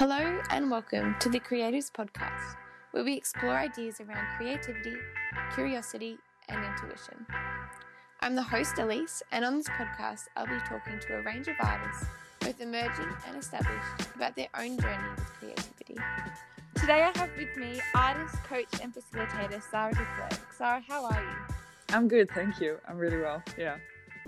Hello and welcome to the Creators Podcast, where we explore ideas around creativity, curiosity, and intuition. I'm the host, Elise, and on this podcast, I'll be talking to a range of artists, both emerging and established, about their own journey with creativity. Today, I have with me artist, coach, and facilitator Sara De Sara, how are you? I'm good, thank you. I'm really well. Yeah,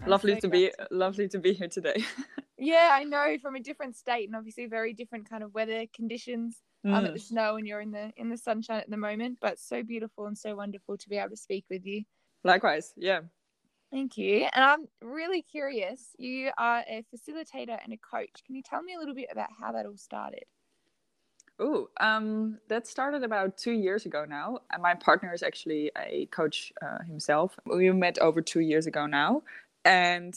I'm lovely so to be lovely to be here today. yeah, I know from a different state and obviously very different kind of weather conditions. Mm. Um, at the snow and you're in the in the sunshine at the moment, but so beautiful and so wonderful to be able to speak with you. Likewise, yeah. Thank you. And I'm really curious. You are a facilitator and a coach. Can you tell me a little bit about how that all started? Oh, um, that started about two years ago now. And my partner is actually a coach uh, himself. We met over two years ago now. And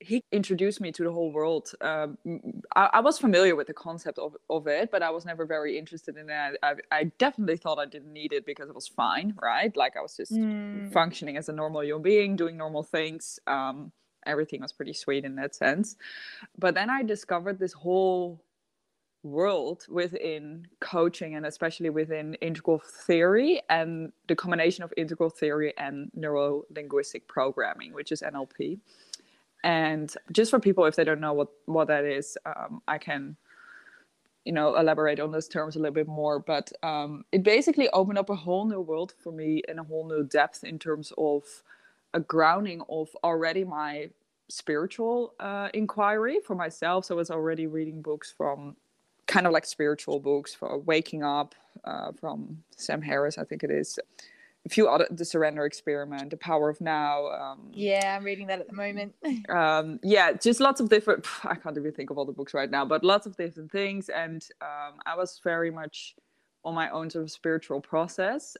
he introduced me to the whole world. Um, I, I, was familiar with the concept of, of it, but I was never very interested in it. I, I, definitely thought I didn't need it because it was fine, right? Like I was just mm. functioning as a normal human being, doing normal things. Um, everything was pretty sweet in that sense. But then I discovered this whole world within coaching and especially within integral theory and the combination of integral theory and neuro linguistic programming, which is NLP. And just for people, if they don't know what what that is, um, I can, you know, elaborate on those terms a little bit more. But um, it basically opened up a whole new world for me and a whole new depth in terms of a grounding of already my spiritual uh, inquiry for myself. So I was already reading books from kind of like spiritual books for waking up uh, from Sam Harris, I think it is a few other the surrender experiment the power of now um, yeah i'm reading that at the moment um, yeah just lots of different i can't even think of all the books right now but lots of different things and um, i was very much on my own sort of spiritual process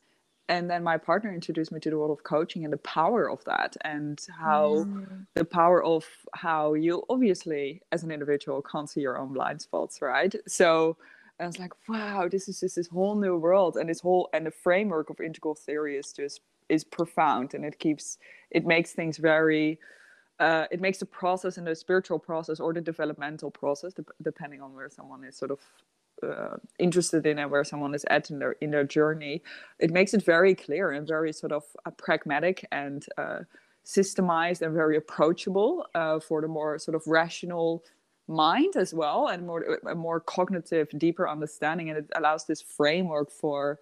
and then my partner introduced me to the world of coaching and the power of that and how mm. the power of how you obviously as an individual can't see your own blind spots right so I was like, wow, this is just this whole new world, and this whole and the framework of integral theory is just is profound, and it keeps it makes things very. Uh, it makes the process and the spiritual process or the developmental process, depending on where someone is sort of uh, interested in and where someone is at in their in their journey, it makes it very clear and very sort of uh, pragmatic and uh, systemized and very approachable uh, for the more sort of rational mind as well and more a more cognitive deeper understanding and it allows this framework for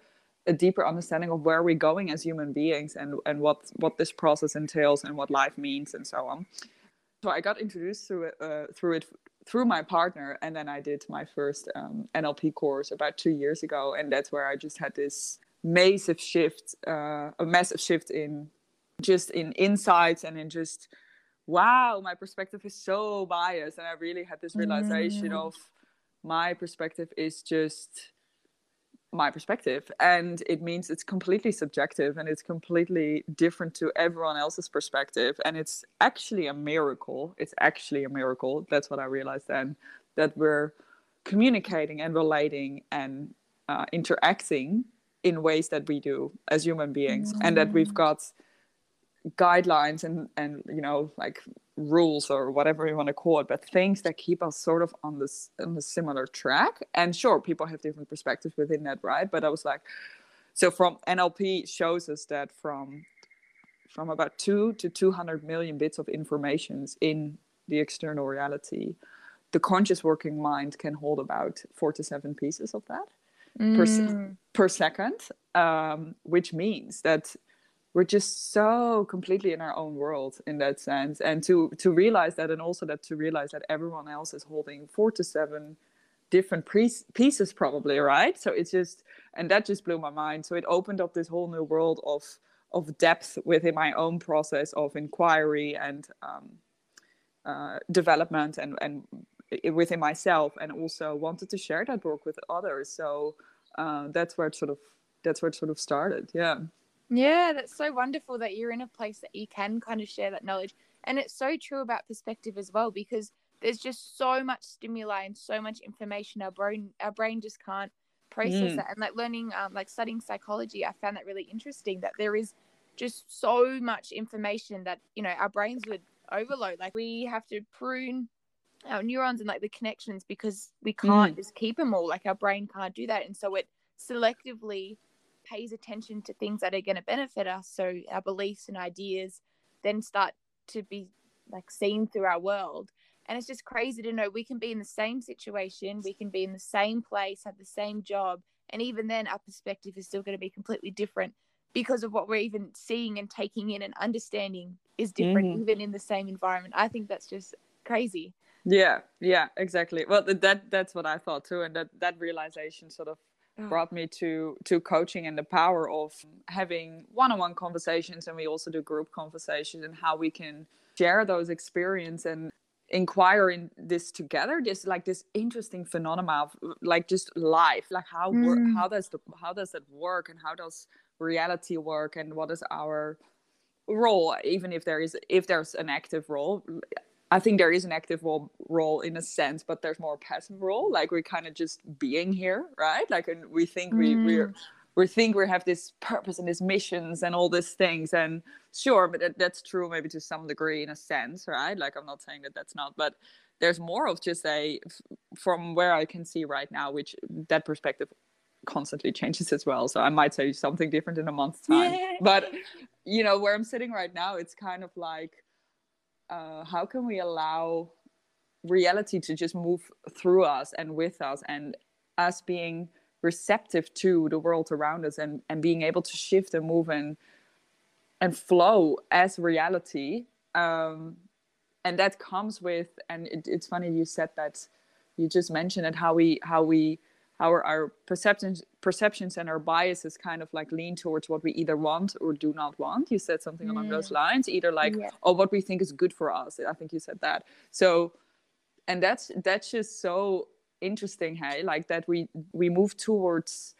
a deeper understanding of where we're going as human beings and and what what this process entails and what life means and so on. So i got introduced through it uh, through it through my partner and then i did my first um, nlp course about two years ago and that's where i just had this massive shift uh, a massive shift in just in insights and in just wow, my perspective is so biased. And I really had this realization mm. of my perspective is just my perspective. And it means it's completely subjective and it's completely different to everyone else's perspective. And it's actually a miracle. It's actually a miracle. That's what I realized then that we're communicating and relating and uh, interacting in ways that we do as human beings mm. and that we've mm. got guidelines and and you know like rules or whatever you want to call it but things that keep us sort of on this on the similar track and sure people have different perspectives within that right but i was like so from nlp shows us that from from about 2 to 200 million bits of informations in the external reality the conscious working mind can hold about 4 to 7 pieces of that mm. per, per second um, which means that we're just so completely in our own world in that sense and to to realize that and also that to realize that everyone else is holding four to seven different pieces probably right? So it's just and that just blew my mind. So it opened up this whole new world of of depth within my own process of inquiry and um, uh, development and and within myself and also wanted to share that work with others. So uh, that's where it sort of that's where it sort of started yeah yeah, that's so wonderful that you're in a place that you can kind of share that knowledge. And it's so true about perspective as well because there's just so much stimuli and so much information our brain our brain just can't process mm. that. And like learning um like studying psychology, I found that really interesting that there is just so much information that, you know, our brains would overload. Like we have to prune our neurons and like the connections because we can't mm. just keep them all like our brain can't do that and so it selectively pays attention to things that are going to benefit us so our beliefs and ideas then start to be like seen through our world. And it's just crazy to know we can be in the same situation we can be in the same place have the same job and even then our perspective is still going to be completely different because of what we're even seeing and taking in and understanding is different mm. even in the same environment. I think that's just crazy. Yeah yeah exactly. Well that that's what i thought too and that that realization sort of oh. brought me to to coaching and the power of having one-on-one conversations and we also do group conversations and how we can share those experience and inquire in this together this like this interesting phenomena of like just life like how mm. how does the how does it work and how does reality work and what is our role even if there is if there's an active role I think there is an active role, role in a sense, but there's more passive role. Like we're kind of just being here, right? Like, and we think mm. we we're we think we have this purpose and these missions and all these things. And sure, but that, that's true maybe to some degree in a sense, right? Like I'm not saying that that's not, but there's more of just a from where I can see right now, which that perspective constantly changes as well. So I might say something different in a month's time. Yeah. But you know, where I'm sitting right now, it's kind of like uh, how can we allow reality to just move through us and with us and us being receptive to the world around us and, and being able to shift and move and and flow as reality? Um, and that comes with and it, it's funny you said that you just mentioned it how we how we our our perceptions perceptions and our biases kind of like lean towards what we either want or do not want you said something along those mm. lines either like yeah. oh what we think is good for us i think you said that so and that's that's just so interesting hey like that we we move towards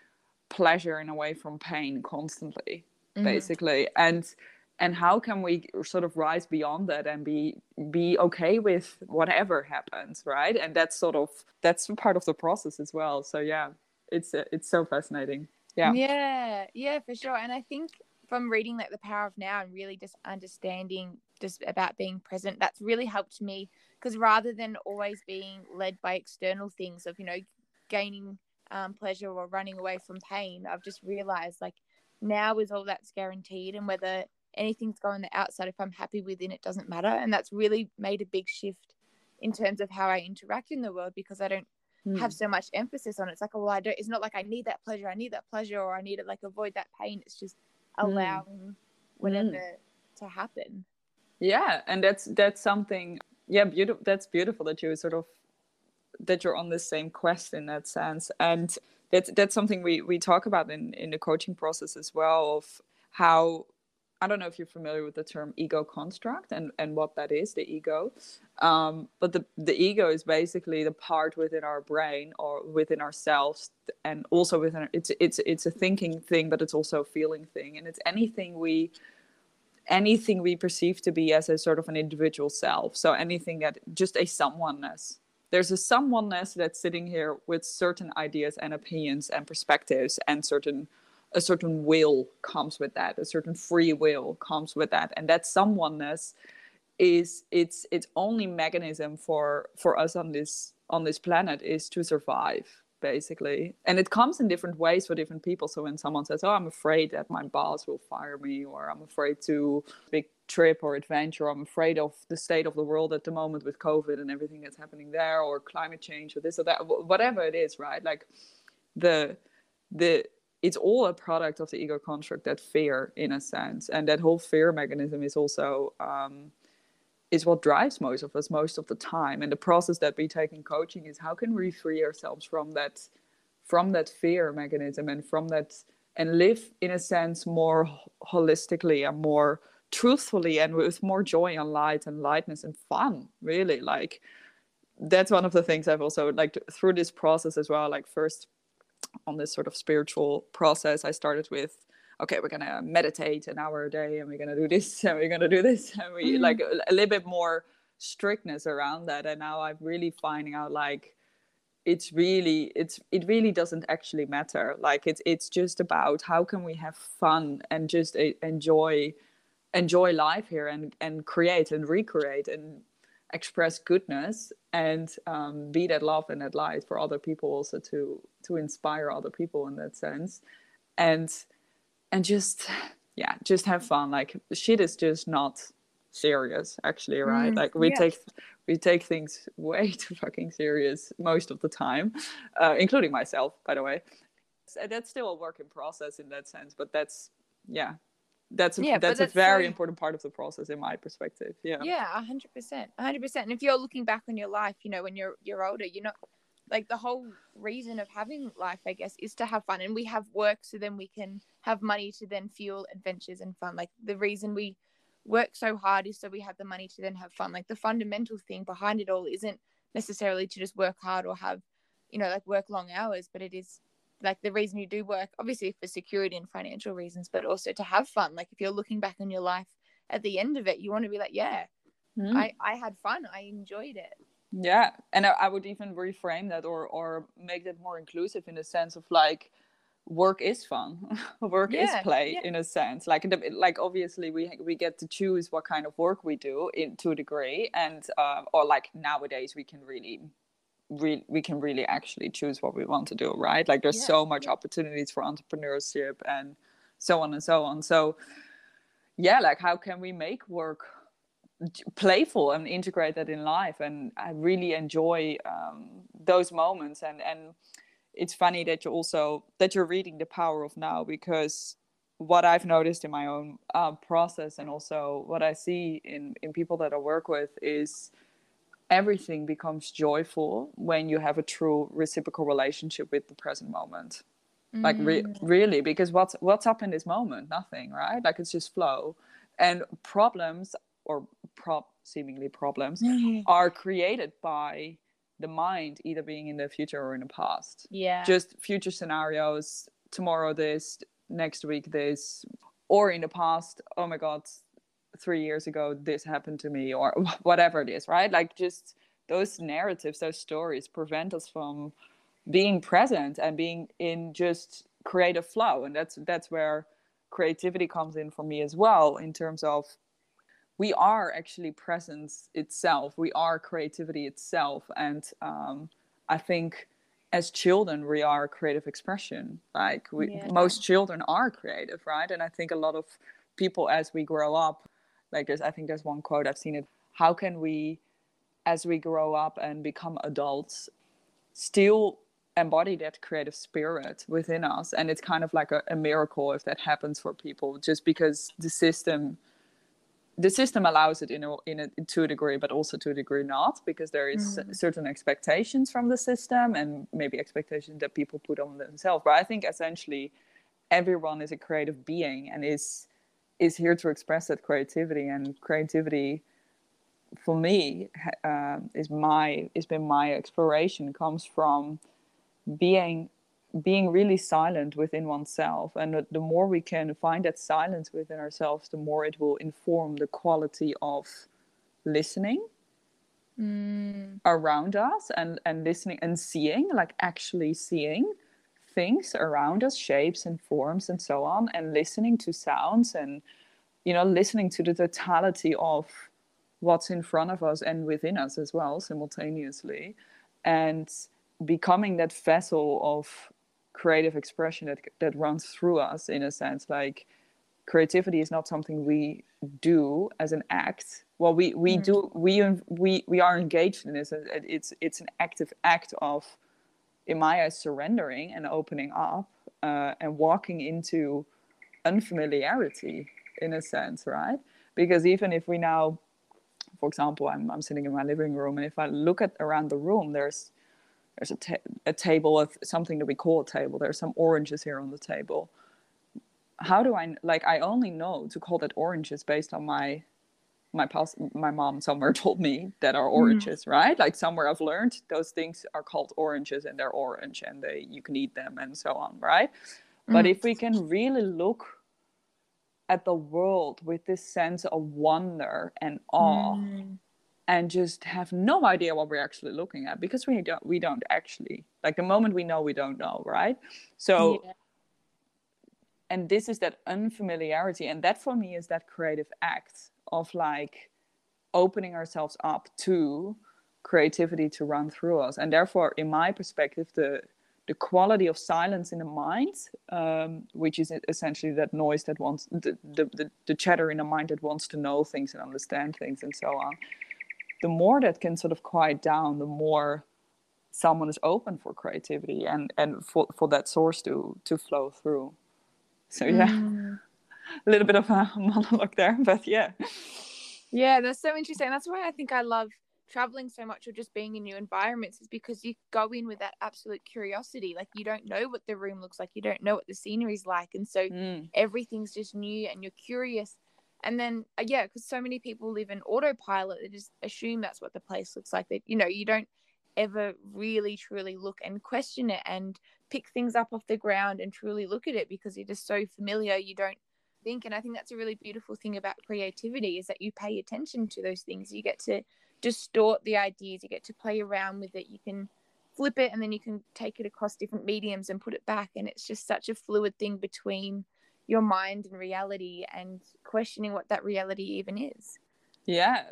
pleasure and away from pain constantly mm-hmm. basically and and how can we sort of rise beyond that and be be okay with whatever happens right? And that's sort of that's part of the process as well. So yeah it's it's so fascinating. Yeah. Yeah. Yeah for sure. And i think from reading like the power of now and really just understanding just about being present that's really helped me because rather than always being led by external things of you know gaining um, pleasure or running away from pain i've just realized like now is all that's guaranteed and whether anything's going on the outside if i'm happy within it doesn't matter and that's really made a big shift in terms of how i interact in the world because i don't mm. have so much emphasis on it it's like oh well i don't it's not like i need that pleasure i need that pleasure or i need to like avoid that pain it's just hmm. allowing mm. whatever mm. to happen yeah and that's that's something yeah beautiful that's beautiful that you sort of that you're on the same quest in that sense and that's that's something we we talk about in in the coaching process as well of how I don't know if you're familiar with the term ego construct and, and what that is, the ego. Um, but the, the ego is basically the part within our brain or within ourselves and also within it's it's it's a thinking thing, but it's also a feeling thing. And it's anything we anything we perceive to be as a sort of an individual self. So anything that just a someoneness. There's a someoneness that's sitting here with certain ideas and opinions and perspectives and certain a certain will comes with that a certain free will comes with that and that someoneness is its its only mechanism for for us on this on this planet is to survive basically. And it comes in different ways for different people. So when someone says oh i'm afraid that my boss will fire me or i'm afraid to big trip or adventure i'm afraid of the state of the world at the moment with covid and everything that's happening there or climate change or this or that whatever it is right? Like the the it's all a product of the ego construct that fear in a sense. And that whole fear mechanism is also um, is what drives most of us most of the time. And the process that we take in coaching is how can we free ourselves from that from that fear mechanism and from that and live in a sense more holistically and more truthfully and with more joy and light and lightness and fun really. Like that's one of the things i've also like through this process as well like first on this sort of spiritual process, I started with, okay, we're gonna meditate an hour a day, and we're gonna do this, and we're gonna do this, and we mm-hmm. like a, a little bit more strictness around that. And now I'm really finding out like it's really it's it really doesn't actually matter. Like it's it's just about how can we have fun and just enjoy enjoy life here and and create and recreate and express goodness and um, be that love and that light for other people also to to inspire other people in that sense. And and just yeah just have fun. Like shit is just not serious actually right? Mm, like we take we take things way too fucking serious most of the time uh, including myself by the way. That's still a work in process in that sense but that's yeah that's a, yeah, that's, that's, a very so... important part of the process in my perspective yeah. Yeah 100% 100% and if you're looking back on your life you know when you're you're older you're not like the whole reason of having life i guess is to have fun and we have work so then we can have money to then fuel adventures and fun like the reason we work so hard is so we have the money to then have fun like the fundamental thing behind it all isn't necessarily to just work hard or have you know like work long hours but it is like the reason you do work obviously for security and financial reasons but also to have fun. Like if you're looking back on your life at the end of it you want to be like yeah mm. i i had fun. I enjoyed it. Yeah. And I, I would even reframe that or or make that more inclusive in the sense of like work is fun. Work yeah, is play yeah. in a sense. Like like obviously we we get to choose what kind of work we do in to a degree. And uh, or like nowadays we can really really we can really actually choose what we want to do right? Like there's yeah, so much opportunities for entrepreneurship and so on and so on. So yeah like how can we make work playful and integrate that in life? And i really enjoy um, those moments. And and it's funny that you also that you're reading the power of now because what i've noticed in my own uh, process and also what i see in in people that i work with is everything becomes joyful when you have a true reciprocal relationship with the present moment mm. like re- mm. really because what's what's up in this moment nothing right like it's just flow and problems or prop seemingly problems mm-hmm. are created by the mind either being in the future or in the past yeah just future scenarios tomorrow this next week this or in the past oh my god three years ago this happened to me or whatever it is right? Like just those narratives those stories prevent us from being present and being in just creative flow. And that's that's where creativity comes in for me as well in terms of we are actually presence itself. We are creativity itself. And um, i think as children we are creative expression. Like we, yeah. most children are creative right? And i think a lot of people as we grow up like there's i think there's one quote i've seen it how can we as we grow up and become adults still embody that creative spirit within us and it's kind of like a, a miracle if that happens for people just because the system the system allows it in a, in a, to a degree, but also to a degree not, because there is mm. certain expectations from the system and maybe expectations that people put on themselves. But I think essentially everyone is a creative being and is is here to express that creativity. And creativity, for me, uh, is my has been my exploration comes from being being really silent within oneself and the more we can find that silence within ourselves the more it will inform the quality of listening mm. around us and and listening and seeing like actually seeing things around us shapes and forms and so on and listening to sounds and you know listening to the totality of what's in front of us and within us as well simultaneously and becoming that vessel of creative expression that that runs through us in a sense like creativity is not something we do as an act well we we mm. do we we we are engaged in this it's it's an active act of in my eyes surrendering and opening up uh, and walking into unfamiliarity in a sense right? Because even if we now for example I'm, I'm sitting in my living room and if i look at around the room there's there's a, ta- a table of something that we call a table. There's some oranges here on the table. How do i like i only know to call that oranges based on my my past my mom somewhere told me that are mm. oranges mm. right like somewhere i've learned those things are called oranges and they're orange and they you can eat them and so on right mm. but if we can really look at the world with this sense of wonder and awe mm and just have no idea what we're actually looking at because we don't we don't actually like the moment we know we don't know right so yeah. and this is that unfamiliarity and that for me is that creative act of like opening ourselves up to creativity to run through us. And therefore in my perspective the the quality of silence in the mind um, which is essentially that noise that wants the, the, the, the chatter in the mind that wants to know things and understand things and so on the more that can sort of quiet down the more someone is open for creativity and and for, for that source to to flow through. So yeah. Mm. A little bit of a monologue there but yeah. Yeah that's so interesting. That's why i think i love traveling so much or just being in new environments is because you go in with that absolute curiosity. Like you don't know what the room looks like. You don't know what the scenery's like. And so mm. everything's just new and you're curious. And then uh, yeah because so many people live in autopilot they just assume that's what the place looks like. That you know you don't ever really truly look and question it and pick things up off the ground and truly look at it because it is so familiar. You don't think and i think that's a really beautiful thing about creativity is that you pay attention to those things. You get to distort the ideas you get to play around with it. You can flip it and then you can take it across different mediums and put it back and it's just such a fluid thing between your mind and reality and questioning what that reality even is. Yeah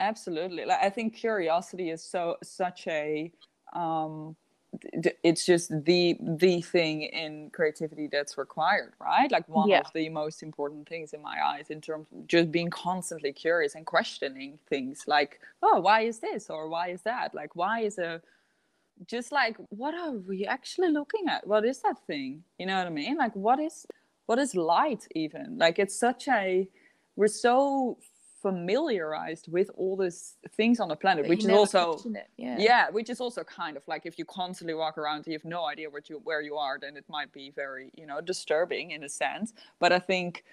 absolutely. Like i think curiosity is so such a um it's just the the thing in creativity that's required right? Like one yeah. of the most important things in my eyes in terms of just being constantly curious and questioning things like oh why is this or why is that? Like why is a just like what are we actually looking at? What is that thing? You know what i mean? Like what is what is light even? Like it's such a we're so familiarized with all these things on the planet but which is also yeah. yeah which is also kind of like if you constantly walk around you have no idea what you where you are then it might be very you know disturbing in a sense but i think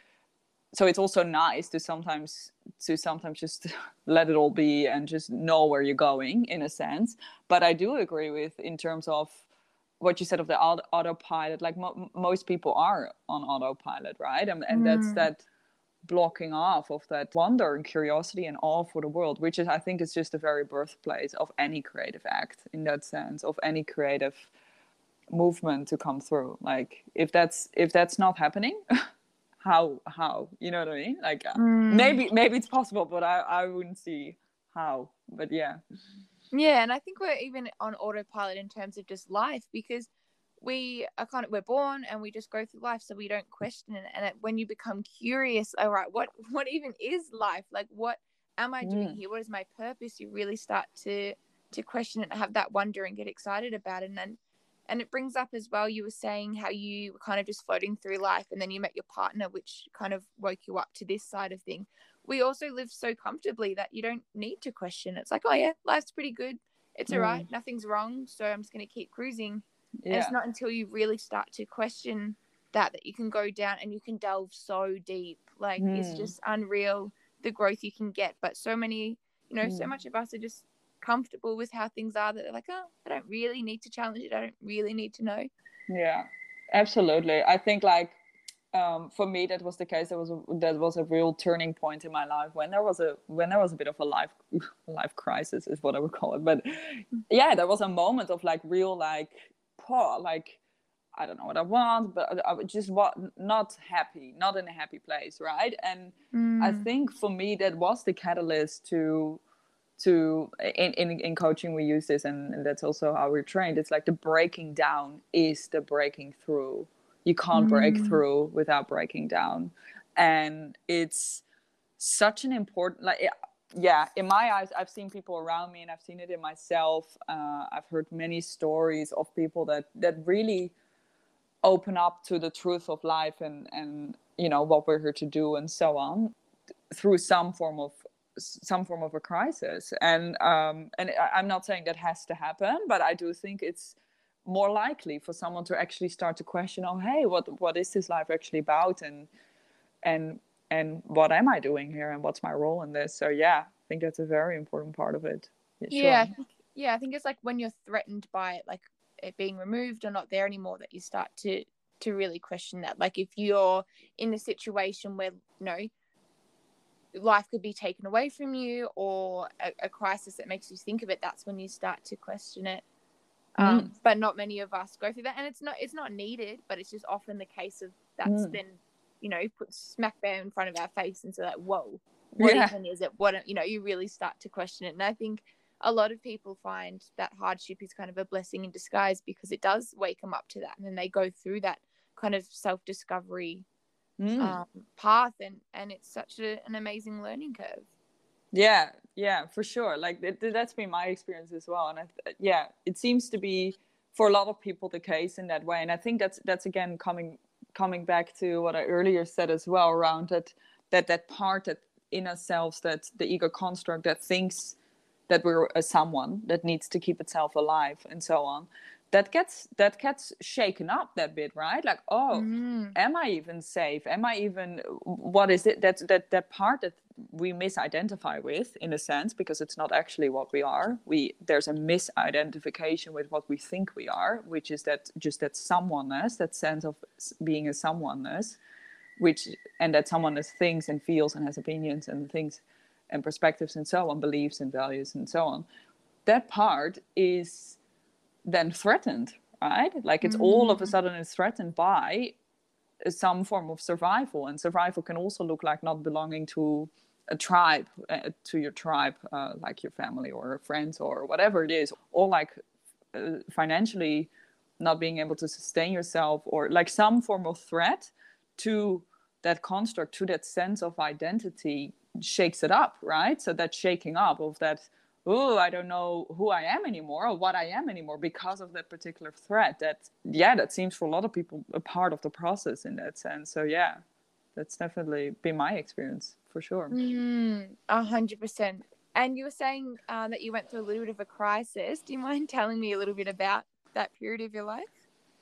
so it's also nice to sometimes to sometimes just let it all be and just know where you're going in a sense but i do agree with in terms of what you said of the autopilot like mo- most people are on autopilot right and, and mm. that's that blocking off of that wonder and curiosity and awe for the world, which is, I think, is just the very birthplace of any creative act in that sense, of any creative movement to come through. Like if that's if that's not happening, how how you know what I mean? Like uh, mm. maybe maybe it's possible, but I I wouldn't see how. But yeah. Yeah, and I think we're even on autopilot in terms of just life because we are kind of we're born and we just go through life so we don't question it. And it, when you become curious all right what what even is life? Like what am i doing mm. here? What is my purpose? You really start to to question it and have that wonder and get excited about it. And then and it brings up as well you were saying how you were kind of just floating through life and then you met your partner which kind of woke you up to this side of thing. We also live so comfortably that you don't need to question. It's like oh yeah life's pretty good. It's all right. Mm. nothing's wrong. So i'm just going to keep cruising yeah. And it's not until you really start to question that that you can go down and you can delve so deep. Like mm. it's hmm. just unreal the growth you can get. But so many, you know, mm. so hmm. much of us are just comfortable with how things are that they're like, oh, I don't really need to challenge it. I don't really need to know. Yeah, absolutely. I think like um, for me that was the case. There was a that was a real turning point in my life when there was a when there was a bit of a life life crisis is what I would call it. But hmm. yeah, there was a moment of like real like poor like I don't know what I want, but I just want not happy, not in a happy place, right? And mm. I think for me that was the catalyst to to in, in in coaching we use this and, and that's also how we're trained. It's like the breaking down is the breaking through. You can't mm. break through without breaking down. And it's such an important like yeah in my eyes i've seen people around me and i've seen it in myself. Uh, i've heard many stories of people that that really open up to the truth of life and and you know what we're here to do and so on through some form of some form of a crisis. And um and i'm not saying that has to happen but i do think it's more likely for someone to actually start to question oh hey what what is this life actually about? And and and what am I doing here and what's my role in this? So yeah, I think that's a very important part of it. Yeah, sure. yeah, I think it's like when you're threatened by it, like it being removed or not there anymore, that you start to to really question that. Like if you're in a situation where you know life could be taken away from you or a, a crisis that makes you think of it, that's when you start to question it. Um, mm. But not many of us go through that, and it's not it's not needed, but it's just often the case of that's mm. been you know, put smack bang in front of our face and so like, whoa, what Yeah. even is it what you know you really start to question it and i think a lot of people find that hardship is kind of a blessing in disguise because it does wake them up to that and then they go through that kind of self-discovery Mm. um, path and and it's such a, an amazing learning curve yeah yeah for sure like th- th- that's been my experience as well and I th- yeah it seems to be for a lot of people the case in that way and i think that's that's again coming coming back to what i earlier said as well around that that that part that in ourselves that the ego construct that thinks that we're a someone that needs to keep itself alive and so on that gets that gets shaken up that bit right? Like oh Mm. am i even safe? Am i even what is it that that that part that we misidentify with in a sense because it's not actually what we are. We there's a misidentification with what we think we are which is that just that someoneness that sense of being a someoneness which and that someoneness thinks and feels and has opinions and things and perspectives and so on beliefs and values and so on. That part is then threatened right like it's all of a Mm. sudden it's threatened by some form of survival and survival can also look like not belonging to a tribe uh, to your tribe uh, like your family or friends or whatever it is or like uh, financially not being able to sustain yourself or like some form of threat to that construct to that sense of identity shakes it up right so that shaking up of that oh i don't know who i am anymore or what i am anymore because of that particular threat that yeah that seems for a lot of people a part of the process in that sense so yeah that's definitely been my experience for sure Mm, A hundred percent. And you were saying uh, that you went through a little bit of a crisis. Do you mind telling me a little bit about that period of your life?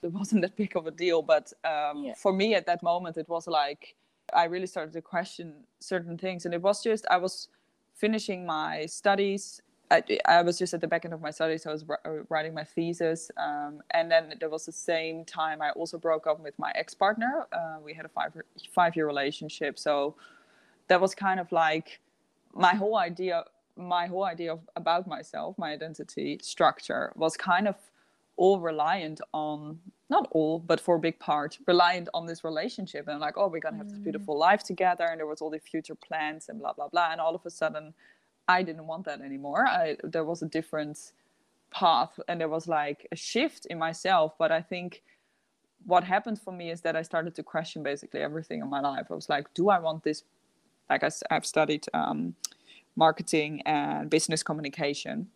it wasn't that big of a deal but um, Yeah. for me at that moment it was like i really started to question certain things and it was just i was finishing my studies I, I was just at the back end of my studies. I was uh, writing my thesis, um, and then there was the same time I also broke up with my ex partner. Uh, we had a five five year relationship, so that was kind of like my whole idea. My whole idea of, about myself, my identity structure, was kind of all reliant on not all, but for a big part, reliant on this relationship. And like, oh, we're gonna have this Mm. beautiful life together, and there was all the future plans and blah blah blah. And all of a sudden, I didn't want that anymore. I there was a different path, and there was like a shift in myself. But I think what happened for me is that I started to question basically everything in my life. I was like, do I want this? Like I, have studied um, marketing and business communication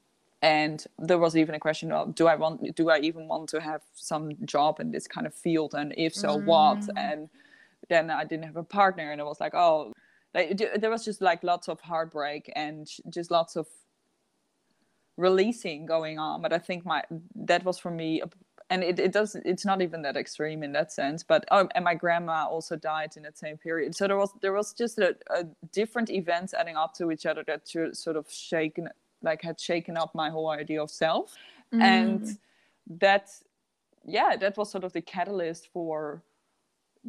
and there was even a question of do i want do i even want to have some job in this kind of field and if so what Mm. and then i didn't have a partner and it was like oh like, there was just like lots of heartbreak and just lots of releasing going on but i think my that was for me and it, it does it's not even that extreme in that sense but oh and my grandma also died in that same period. So there was there was just a, a different events adding up to each other that sort of shaken like had shaken up my whole idea of self. Mm. and that yeah that was sort of the catalyst for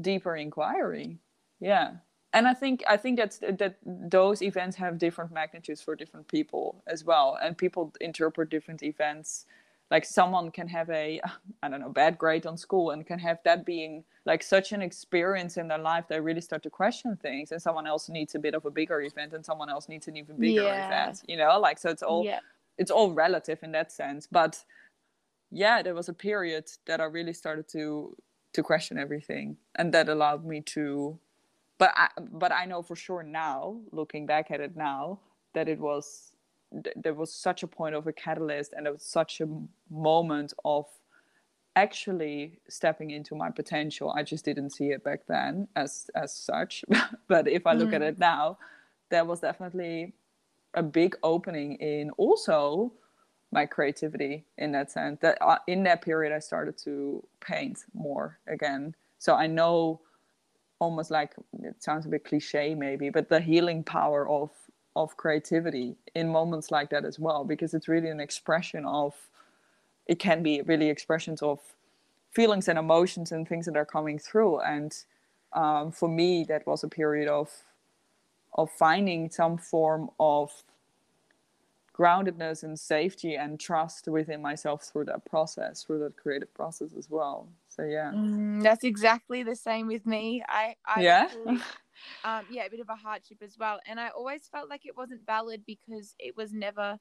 deeper inquiry. Yeah and i think i think that's that those events have different magnitudes for different people as well. And people interpret different events. Like someone can have a i don't know bad grade on school and can have that being like such an experience in their life they really start to question things. And someone else needs a bit of a bigger event and someone else needs an even bigger Yeah. event you know? Like so it's all yeah. it's all relative in that sense. But yeah there was a period that i really started to to question everything and that allowed me to but i but i know for sure now looking back at it now that it was th- there was such a point of a catalyst and it was such a moment of actually stepping into my potential. I just didn't see it back then as as such. But if i look at Mm. it now there was definitely a big opening in also my creativity in that sense that uh, in that period i started to paint more again. So i know almost like it sounds a bit cliche maybe but the healing power of of creativity in moments like that as well because it's really an expression of it can be really expressions of feelings and emotions and things that are coming through. And um, for me that was a period of of finding some form of groundedness and safety and trust within myself through that process through that creative process as well. So yeah. Mm, that's exactly the same with me. I, I yeah? um yeah a bit of a hardship as well. And i always felt like it wasn't valid because it was never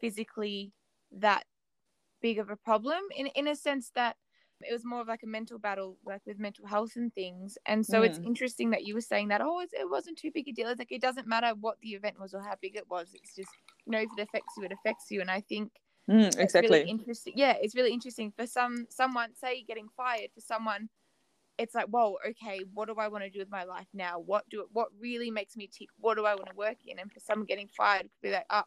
physically that big of a problem in in a sense that it was more of like a mental battle like with mental health and things. And so mm. it's interesting that you were saying that oh it wasn't too big a deal. It's like it doesn't matter what the event was or how big it was. It's just you know if it affects you it affects you and i think mm, exactly really interesting yeah it's really interesting for some someone say getting fired for someone it's like whoa okay what do i want to do with my life now what do what really makes me tick what do i want to work in and for someone getting fired could be like oh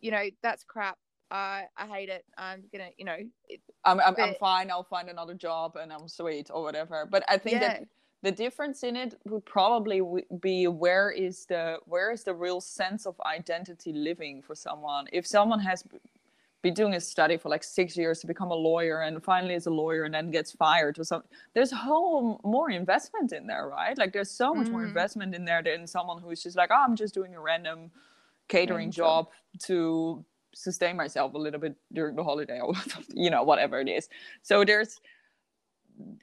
you know that's crap I I hate it. I'm gonna, you know. It, I'm I'm, but, I'm, fine. I'll find another job and I'm sweet or whatever. But I think yeah. that the difference in it would probably be where is the where is the real sense of identity living for someone. If someone has been doing a study for like six years to become a lawyer and finally is a lawyer and then gets fired or something there's a whole more investment in there right like there's so much mm. more investment in there than someone who's just like oh i'm just doing a random catering job to sustain myself a little bit during the holiday or you know whatever it is so there's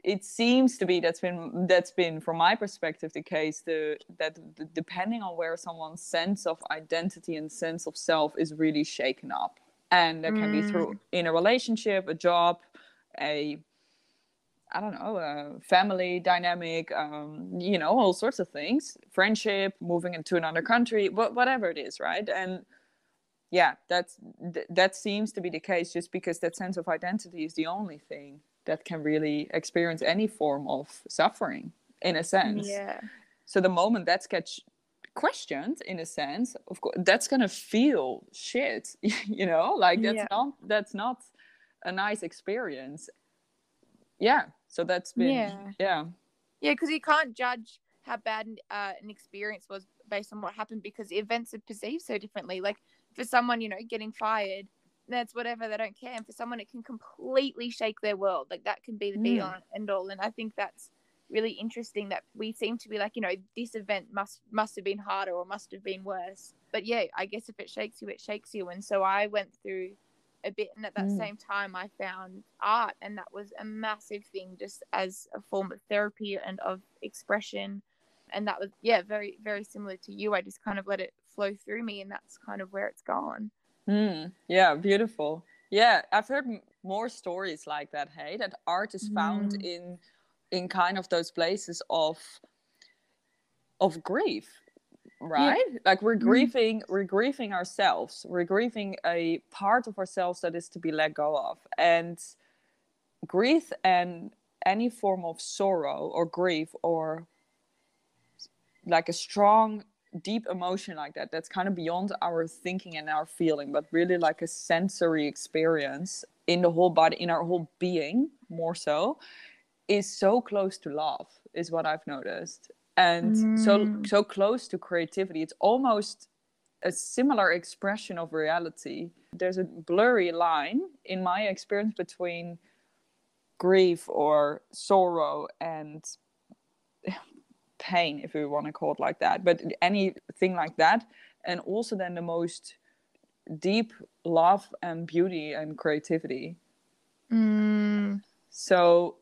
it seems to be that's been that's been from my perspective the case the that the, depending on where someone's sense of identity and sense of self is really shaken up and that can mm. be through mm. in a relationship a job a I don't know, a family dynamic, um, you know, all sorts of things, friendship, moving into another country, wh- whatever it is, right? And yeah that's th- that seems to be the case just because that sense of identity is the only thing that can really experience any form of suffering in a sense. Yeah. So the moment that gets questioned in a sense of course that's gonna feel shit you know? Like that's yeah. not that's not a nice experience. Yeah so that's been yeah. yeah. Yeah because you can't judge how bad uh, an experience was based on what happened because events are perceived so differently. Like for someone, you know, getting fired, that's whatever they don't care. And for someone, it can completely shake their world. Like that can be the be all mm. and all. And I think that's really interesting that we seem to be like, you know, this event must must have been harder or must have been worse. But yeah, I guess if it shakes you, it shakes you. And so I went through a bit and at that mm. same time I found art and that was a massive thing just as a form of therapy and of expression and that was yeah very very similar to you i just kind of let it flow through me and that's kind of where it's gone mm, yeah beautiful yeah i've heard more stories like that hey that art is found mm. in in kind of those places of of grief right yeah. like we're mm. grieving mm. we're grieving ourselves we're grieving a part of ourselves that is to be let go of and grief and any form of sorrow or grief or like a strong deep emotion like that that's kind of beyond our thinking and our feeling but really like a sensory experience in the whole body in our whole being more so is so close to love is what i've noticed. And mm. so so close to creativity. It's almost a similar expression of reality. There's a blurry line in my experience between grief or sorrow and pain if we want to call it like that but anything like that. And also then the most deep love and beauty and creativity. Mm. so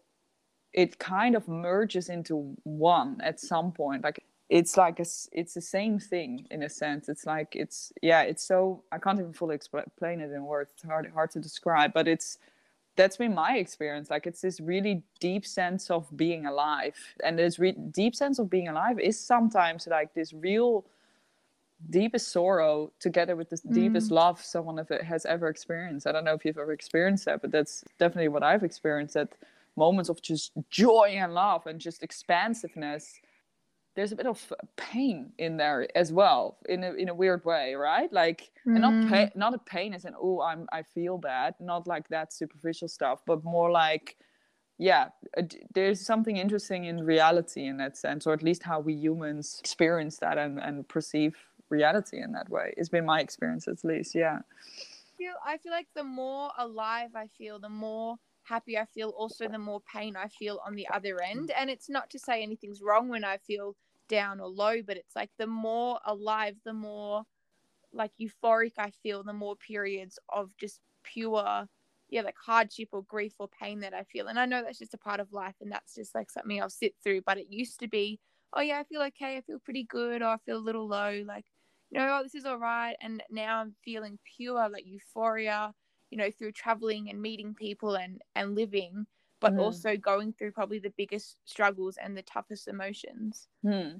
it kind of merges into one at some point. Like it's like a, it's the same thing in a sense. It's like it's yeah it's so i can't even fully explain it in words. It's hard hard to describe but it's that's been my experience like it's this really deep sense of being alive and this re- deep sense of being alive is sometimes like this real deepest sorrow together with the mm. deepest love someone has ever experienced i don't know if you've ever experienced that but that's definitely what i've experienced that moments of just joy and love and just expansiveness there's a bit of pain in there as well in a, in a weird way right like mm. and not mm. pain not a pain as in oh i'm i feel bad not like that superficial stuff but more like yeah there's something interesting in reality in that sense or at least how we humans experience that and, and perceive reality in that way it's been my experience at least yeah I feel, I feel like the more alive i feel the more happy I feel, also the more pain I feel on the other end. And it's not to say anything's wrong when I feel down or low, but it's like the more alive, the more like euphoric I feel, the more periods of just pure yeah, like hardship or grief or pain that I feel. And I know that's just a part of life and that's just like something I'll sit through. But it used to be, oh yeah, I feel okay, I feel pretty good, or I feel a little low, like, you know, oh, this is all right. And now I'm feeling pure like euphoria, you know, through traveling and meeting people and and living, but mm. also going through probably the biggest struggles and the toughest emotions. Hmm.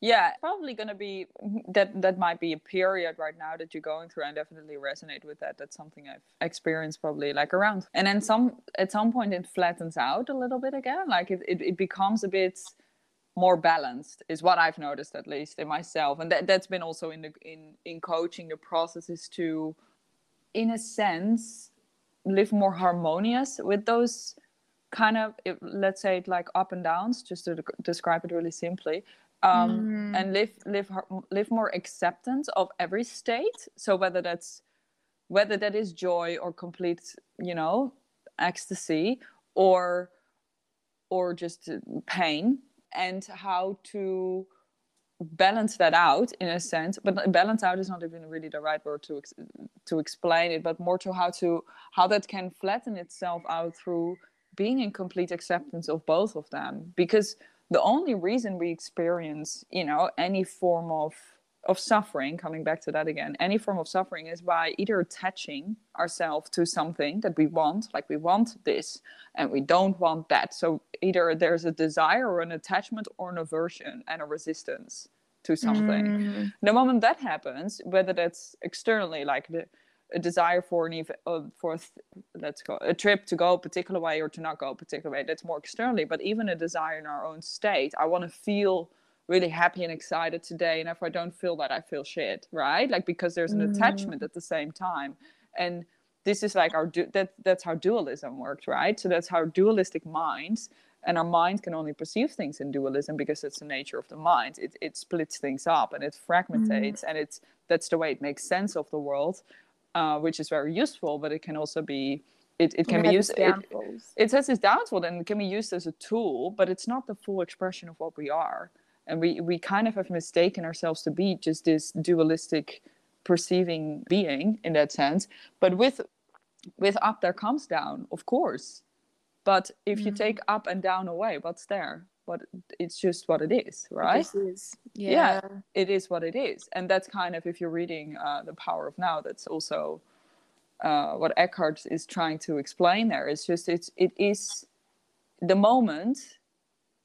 Yeah probably going to be that that might be a period right now that you're going through. And definitely resonate with that. That's something i've experienced probably like around and then some at some point it flattens out a little bit again. Like it, it, it becomes a bit more balanced is what i've noticed at least in myself. And that, that's been also in the in in coaching the process is to in a sense live more harmonious with those kind of let's say it like up and downs just to describe it really simply um, mm. and live live live more acceptance of every state. So whether that's whether that is joy or complete, you know, ecstasy, or or just pain, and how to balance that out in a sense but balance out is not even really the right word to ex- to explain it but more to how to how that can flatten itself out through being in complete acceptance of both of them because the only reason we experience you know any form of of suffering coming back to that again any form of suffering is by either attaching ourselves to something that we want like we want this and we don't want that so either there's a desire or an attachment or an aversion and a resistance to something mm. the moment that happens whether that's externally like the a desire for an even uh, for let's go a trip to go a particular way or to not go a particular way that's more externally but even a desire in our own state i want to feel really happy and excited today and if i don't feel that i feel shit right? Like because there's an mm. attachment at the same time. And this is like our du- that that's how dualism works right? So that's how dualistic minds and our mind can only perceive things in dualism because it's the nature of the mind. It, it splits things up and it fragmentates mm. and it's that's the way it makes sense of the world uh, which is very useful, but it can also be it, it can it be used it, it, has its downfall and it can be used as a tool, but it's not the full expression of what we are. And we, we kind of have mistaken ourselves to be just this dualistic perceiving being in that sense. But with with up there comes down, of course. But if mm-hmm. you take up and down away, what's there? What it's just what it is right it is. Yeah. yeah. it is what it is and that's kind of if you're reading uh, the power of now that's also uh, what eckhart is trying to explain there it's just it's it is the moment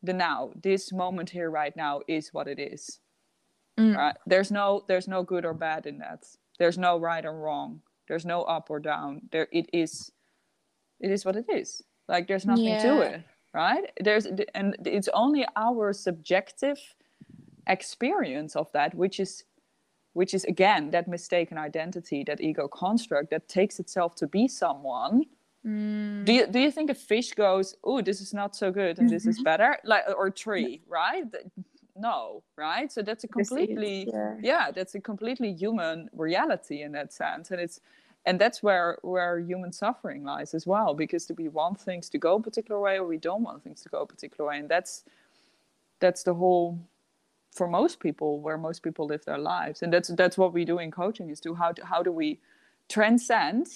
the now this moment here right now is what it is mm. right there's no there's no good or bad in that there's no right or wrong there's no up or down there it is it is what it is like there's nothing yeah. to it right there's and it's only our subjective experience of that which is which is again that mistaken identity that ego construct that takes itself to be someone mm. do you do you think a fish goes oh this is not so good and this is mm-hmm. better like or a tree right no right so that's a completely is, yeah. yeah that's a completely human reality in that sense and it's and that's where where human suffering lies as well because we want things to go a particular way or we don't want things to go a particular way and that's that's the whole for most people where most people live their lives and that's that's what we do in coaching is to how to, how do we transcend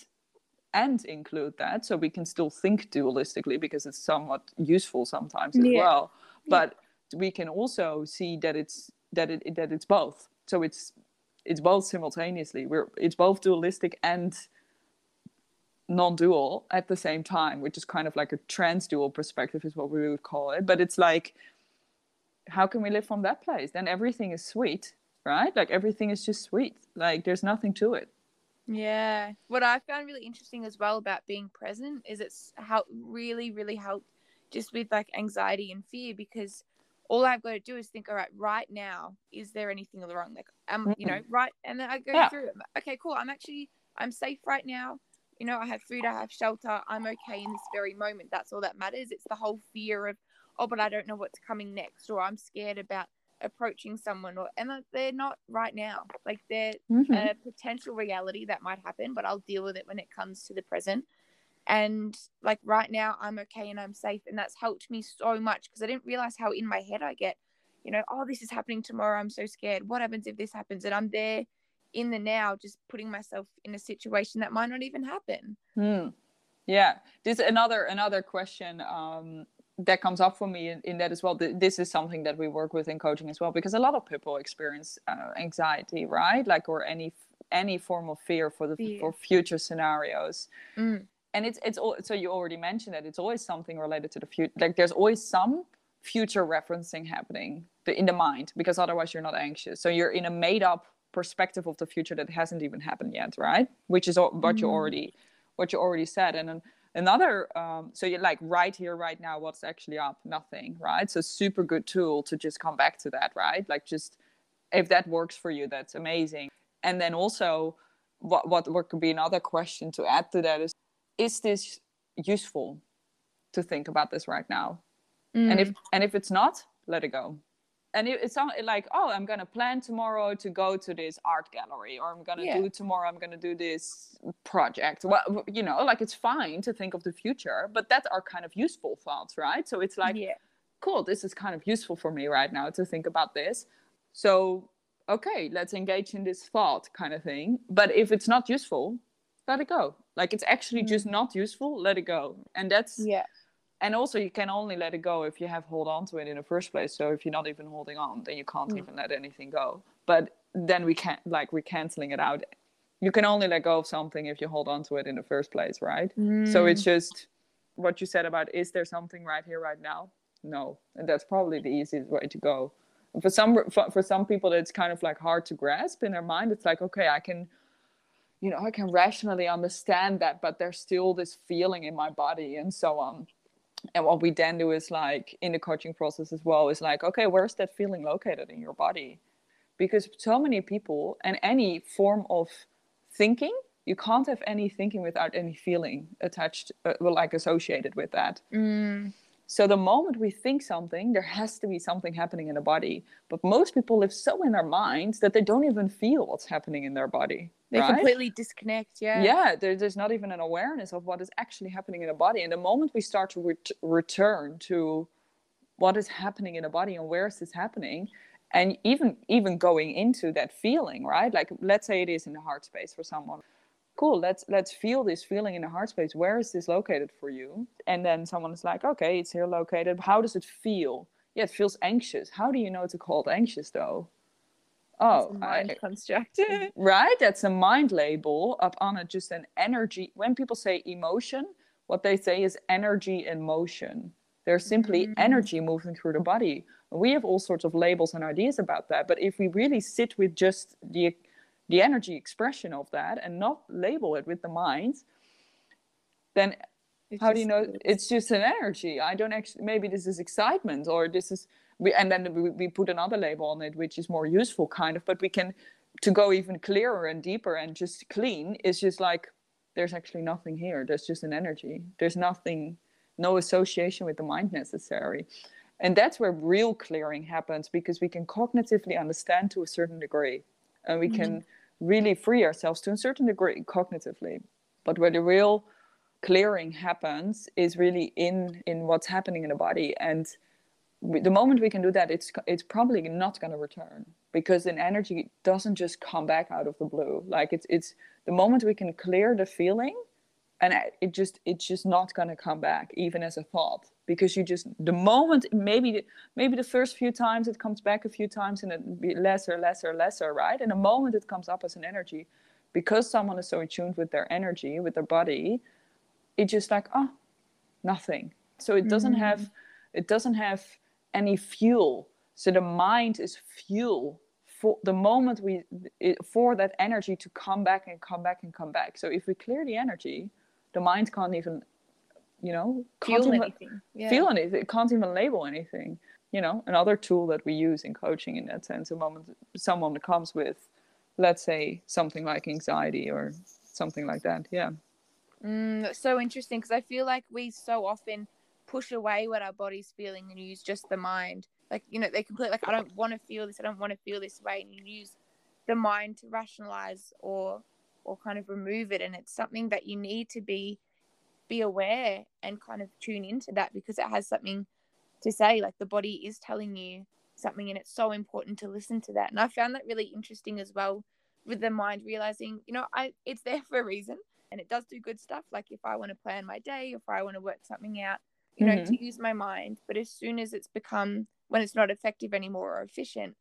and include that so we can still think dualistically because it's somewhat useful sometimes as yeah. well but yeah. we can also see that it's that it that it's both so it's it's both simultaneously. We're it's both dualistic and non-dual at the same time, which is kind of like a trans-dual perspective, is what we would call it. But it's like, how can we live from that place? Then everything is sweet, right? Like everything is just sweet. Like there's nothing to it. Yeah. What I found really interesting as well about being present is it's how really, really helped just with like anxiety and fear because all I've got to do is think, all right, right now, is there anything wrong? Like, um, you know, mm-hmm. right, and then I go yeah. through. Okay, cool. I'm actually, I'm safe right now. You know, I have food, I have shelter. I'm okay in this very moment. That's all that matters. It's the whole fear of, oh, but I don't know what's coming next, or I'm scared about approaching someone, or and they're not right now. Like they're mm-hmm. a potential reality that might happen, but I'll deal with it when it comes to the present and like right now i'm okay and i'm safe and that's helped me so much because i didn't realize how in my head i get you know oh this is happening tomorrow i'm so scared what happens if this happens and i'm there in the now just putting myself in a situation that might not even happen hmm. yeah this another another question um that comes up for me in, in, that as well. This is something that we work with in coaching as well, because a lot of people experience uh, anxiety, right? Like or any any form of fear for the fear. for future scenarios. Mm. And it's it's all so you already mentioned that it's always something related to the future. Like there's always some future referencing happening in the mind, because otherwise you're not anxious. So you're in a made up perspective of the future that hasn't even happened yet, right? Which is what mm. you already what you already said, and then another um, so you're like right here right now what's actually up nothing right so super good tool to just come back to that right like just if that works for you that's amazing and then also what what, what could be another question to add to that is is this useful to think about this right now mm. and if and if it's not let it go and it, it's not like oh i'm gonna plan tomorrow to go to this art gallery or i'm gonna yeah. do tomorrow i'm gonna do this project well you know like it's fine to think of the future but that are kind of useful thoughts right so it's like yeah. cool this is kind of useful for me right now to think about this so okay let's engage in this thought kind of thing but if it's not useful let it go. Like it's actually mm. just not useful. Let it go. And that's yeah. And also you can only let it go if you have hold on to it in the first place. So if you're not even holding on then you can't mm. even let anything go. But then we can't like we're canceling it out. You can only let go of something if you hold on to it in the first place right? Mm. so it's just what you said about is there something right here right now? No. And that's probably the easiest way to go. For some for, for some people it's kind of like hard to grasp in their mind. It's like okay i can you know i can rationally understand that but there's still this feeling in my body. And so on and what we then do is like in the coaching process as well is like okay where's that feeling located in your body? Because so many people and any form of thinking you can't have any thinking without any feeling attached uh, like associated with that. Mm. So the moment we think something, there has to be something happening in the body. But most people live so in their minds that they don't even feel what's happening in their body. They right? completely disconnect. Yeah. Yeah. There, there's not even an awareness of what is actually happening in the body. And the moment we start to ret- return to what is happening in the body and where is this happening, and even even going into that feeling, right? Like let's say it is in the heart space for someone cool let's let's feel this feeling in the heart space. Where is this located for you? And then someone is like okay it's here located. How does it feel? Yeah it feels anxious. How do you know to call it anxious though? Oh mind I, construct. Right? That's a mind label up on it just an energy when people say emotion what they say is energy in motion. There's simply mm-hmm. energy moving through the body. We have all sorts of labels and ideas about that but if we really sit with just the the energy expression of that and not label it with the mind then it's how do you know it's just an energy? I don't actually maybe this is excitement or this is we and then we, we put another label on it which is more useful kind of but we can to go even clearer and deeper and just clean is just like there's actually nothing here. There's just an energy. There's nothing no association with the mind necessary. And that's where real clearing happens because we can cognitively understand to a certain degree and we mm-hmm. can really free ourselves to a certain degree cognitively. But where the real clearing happens is really in in what's happening in the body and the moment we can do that it's it's probably not going to return because an energy doesn't just come back out of the blue like it's it's the moment we can clear the feeling and it just it's just not going to come back even as a thought because you just the moment maybe maybe the first few times it comes back a few times and it be lesser lesser lesser right? And the moment it comes up as an energy because someone is so attuned with their energy with their body it just like oh nothing. So it doesn't mm-hmm. have it doesn't have any fuel. So the mind is fuel for the moment we for that energy to come back and come back and come back. So if we clear the energy the mind can't even you know feel even, anything. Yeah. feel anything it can't even label anything you know? Another tool that we use in coaching in that sense a moment someone comes with let's say something like anxiety or something like that yeah. Mm, that's so interesting because i feel like we so often push away what our body's feeling and use just the mind. Like you know they completely like i don't want to feel this i don't want to feel this way and you use the mind to rationalize or or kind of remove it and it's something that you need to be be aware and kind of tune into that because it has something to say like the body is telling you something and it's so important to listen to that and i found that really interesting as well with the mind realizing, you know, I it's there for a reason and it does do good stuff. Like if I want to plan my day, if I want to work something out, you know, mm-hmm. to use my mind. But as soon as it's become when it's not effective anymore or efficient,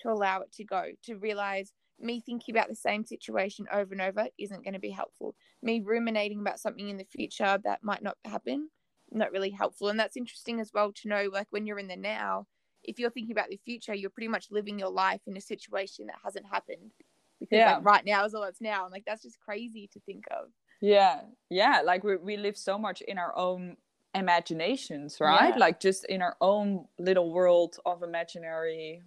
to allow it to go, to realize me thinking about the same situation over and over isn't going to be helpful. Me ruminating about something in the future that might not happen, not really helpful. And that's interesting as well to know, like when you're in the now, if you're thinking about the future, you're pretty much living your life in a situation that hasn't happened because yeah. like right now is all that's now. And like that's just crazy to think of. Yeah. Yeah. Like we, we live so much in our own imaginations, right? Yeah. Like just in our own little world of imaginary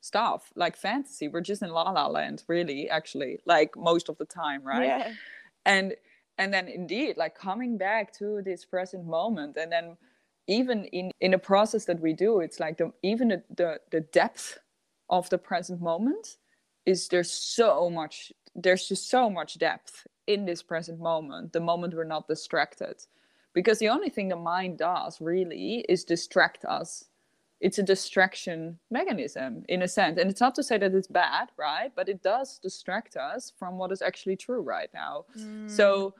stuff, like fantasy. We're just in la la land, really, actually, like most of the time, right? Yeah. And and then indeed, like coming back to this present moment and then even in in a process that we do it's like the even the, the, the depth of the present moment is there's so much there's just so much depth in this present moment the moment we're not distracted because the only thing the mind does really is distract us it's a distraction mechanism in a sense. And it's not to say that it's bad right? But it does distract us from what is actually true right now. Mm. so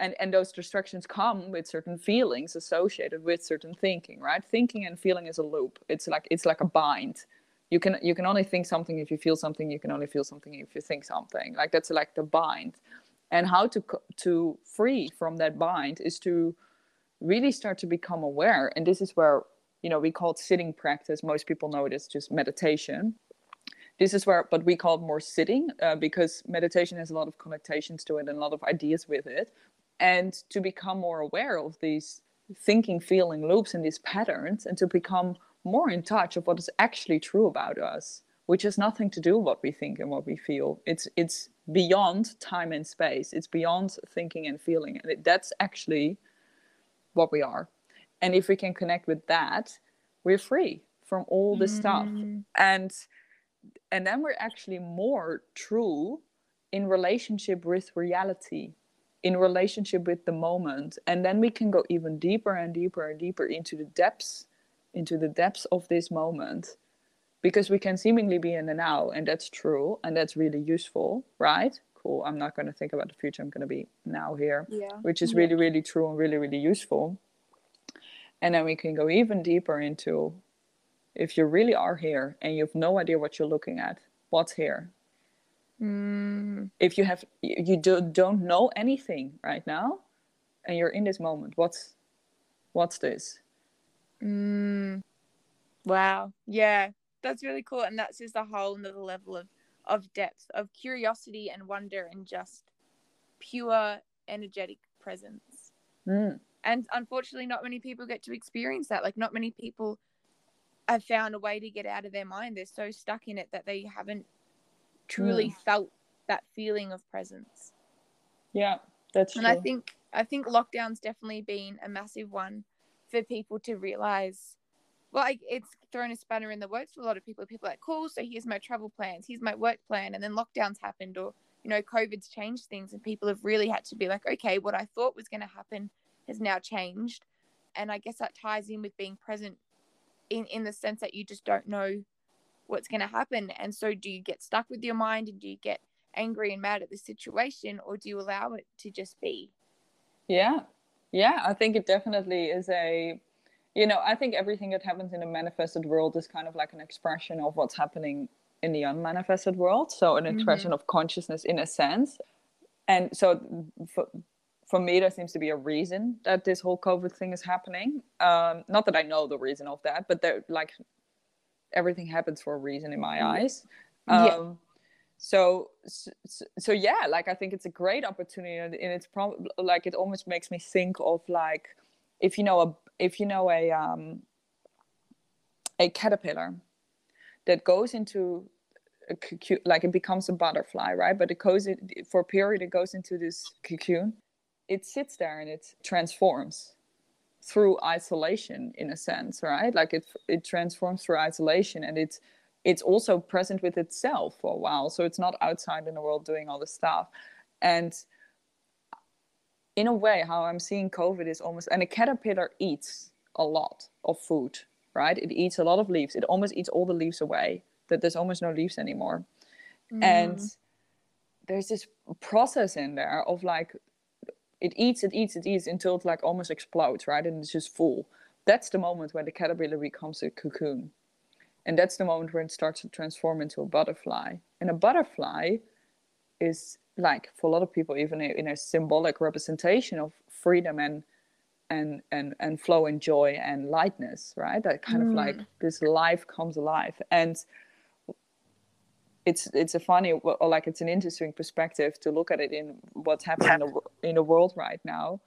and and those distractions come with certain feelings associated with certain thinking right? Thinking and feeling is a loop. It's like it's like a bind. You can you can only think something if you feel something. You can only feel something if you think something. Like that's like the bind. And how to to free from that bind is to really start to become aware. And this is where you know we call it sitting practice. Most people know it as just meditation. This is where but we call it more sitting uh, because meditation has a lot of connotations to it and a lot of ideas with it. And to become more aware of these thinking feeling loops and these patterns and to become more in touch of what is actually true about us which has nothing to do with what we think and what we feel. It's it's beyond time and space. It's beyond thinking and feeling. And it, that's actually what we are and if we can connect with that we're free from all this mm. stuff and and then we're actually more true in relationship with reality in relationship with the moment. And then we can go even deeper and deeper and deeper into the depths into the depths of this moment. Because we can seemingly be in the now and that's true and that's really useful right? Cool. I'm not going to think about the future. I'm going to be now here yeah. which is really really true and really really useful and then we can go even deeper into if you really are here and you have no idea what you're looking at what's here Mm. If you have you do, don't know anything right now, and you're in this moment, what's what's this? Mm. Wow. Yeah, that's really cool, and that's just a whole another level of of depth, of curiosity and wonder, and just pure energetic presence. Mm. And unfortunately, not many people get to experience that. Like, not many people have found a way to get out of their mind. They're so stuck in it that they haven't truly mm. felt that feeling of presence. Yeah, that's true. and true. I think I think lockdown's definitely been a massive one for people to realize. Well, like, it's thrown a spanner in the works for a lot of people. People are like, cool, so here's my travel plans, here's my work plan, and then lockdowns happened, or you know, COVID's changed things, and people have really had to be like, okay, what I thought was going to happen has now changed, and I guess that ties in with being present in in the sense that you just don't know what's going to happen. And so, do you get stuck with your mind and do you get angry and mad at the situation, or do you allow it to just be? Yeah. Yeah. I think it definitely is a, you know, I think everything that happens in the manifested world is kind of like an expression of what's happening in the unmanifested world. So, an expression mm-hmm. of consciousness in a sense. And so, for, for me, there seems to be a reason that this whole COVID thing is happening. Um, not that I know the reason of that, but there, like, everything happens for a reason in my eyes. Um, yeah. So, so, so yeah, like I think it's a great opportunity, and it's probably like it almost makes me think of like if you know a if you know a um a caterpillar that goes into a cocoon, like it becomes a butterfly, right? But it goes in, for a period, it goes into this cocoon. It sits there and it transforms through isolation in a sense right? Like it it transforms through isolation and it's it's also present with itself for a while. So it's not outside in the world doing all the stuff. And in a way how i'm seeing covid is almost and a caterpillar eats a lot of food right? It eats a lot of leaves. It almost eats all the leaves away that there's almost no leaves anymore. Mm. and there's this process in there of like it eats, it eats, it eats until it like almost explodes, right? And it's just full. That's the moment where the caterpillar becomes a cocoon. And that's the moment when it starts to transform into a butterfly. And a butterfly is like for a lot of people even in a symbolic representation of freedom and and and and flow and joy and lightness right that kind mm. of like mm. this life comes alive and it's it's a funny or like it's an interesting perspective to look at it in what's happening in the, in the world right now.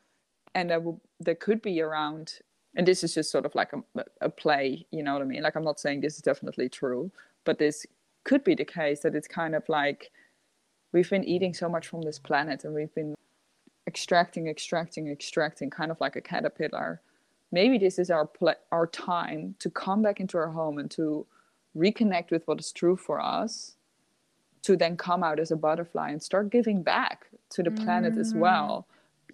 And there, will, there could be around and this is just sort of like a, a play you know what i mean? Like i'm not saying this is definitely true but this could be the case that it's kind of like we've been eating so much from this planet and we've been extracting extracting extracting kind of like a caterpillar. Maybe this is our pl- our time to come back into our home and to reconnect with what is true for us to then come out as a butterfly and start giving back to the planet mm. as well.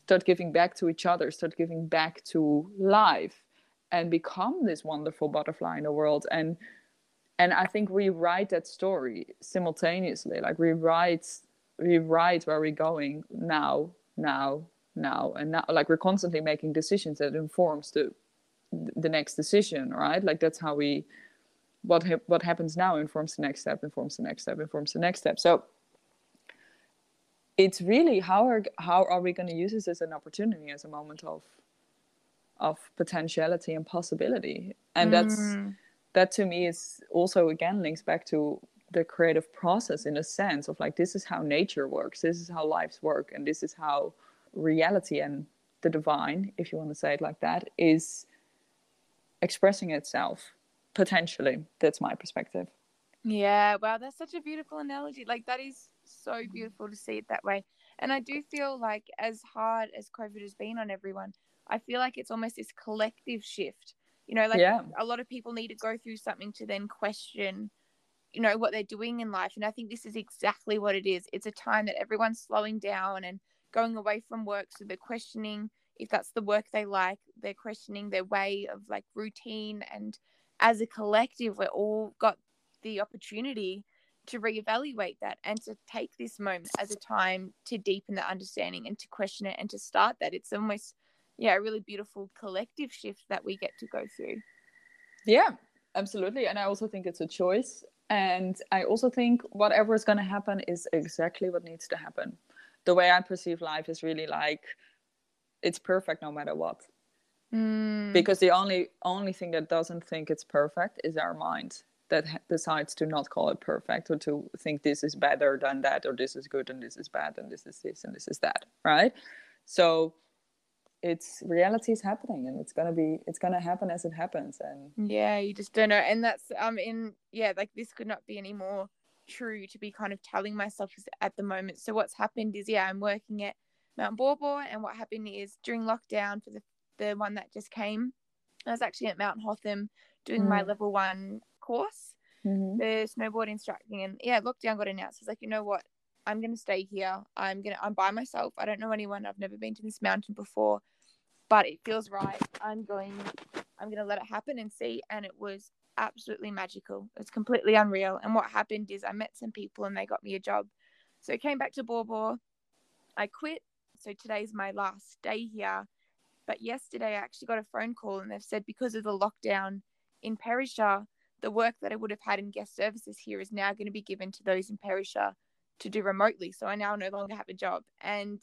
Start giving back to each other start giving back to life and become this wonderful butterfly in the world. And and i think we write that story simultaneously like we write we write where we're going now now now. And now like we're constantly making decisions that informs the the next decision right? Like that's how we what ha- what happens now informs the next step informs the next step informs the next step. So it's really how are how are we going to use this as an opportunity as a moment of of potentiality and possibility? And mm. that's that to me is also again links back to the creative process in a sense of like this is how nature works this is how lives work and this is how reality and the divine if you want to say it like that is expressing itself potentially. That's my perspective. Yeah wow that's such a beautiful analogy. Like that is so beautiful to see it that way. And i do feel like as hard as covid has been on everyone i feel like it's almost this collective shift. You know like yeah. a lot of people need to go through something to then question you know what they're doing in life. And i think this is exactly what it is. It's a time that everyone's slowing down and going away from work. So they're questioning if that's the work they like. They're questioning their way of like routine and as a collective we're all got the opportunity to reevaluate that and to take this moment as a time to deepen the understanding and to question it and to start that it's almost yeah a really beautiful collective shift that we get to go through yeah absolutely and i also think it's a choice and I also think whatever is going to happen is exactly what needs to happen. The way I perceive life is really like it's perfect no matter what. Mm. Because the only only thing that doesn't think it's perfect is our mind that decides to not call it perfect or to think this is better than that or this is good and this is bad and this is this and this is that, right? So it's reality is happening and it's gonna be it's gonna happen as it happens and yeah you just don't know and that's um in yeah like this could not be any more true to be kind of telling myself at the moment so what's happened is yeah i'm working at mount Baw Baw and what happened is during lockdown for the the one that just came i was actually at mount hotham doing mm. my level one course mm-hmm. the snowboard instructing and yeah lockdown got announced i was like you know what I'm going to stay here. I'm going to, I'm by myself. I don't know anyone. I've never been to this mountain before but it feels right. I'm going I'm going to let it happen and see and it was absolutely magical. It's completely unreal. And what happened is I met some people and they got me a job. So I came back to Baw. I quit. So today's my last day here. But yesterday I actually got a phone call and they've said because of the lockdown in Perisher, the work that I would have had in guest services here is now going to be given to those in Perisher to do remotely. So I now no longer have a job. And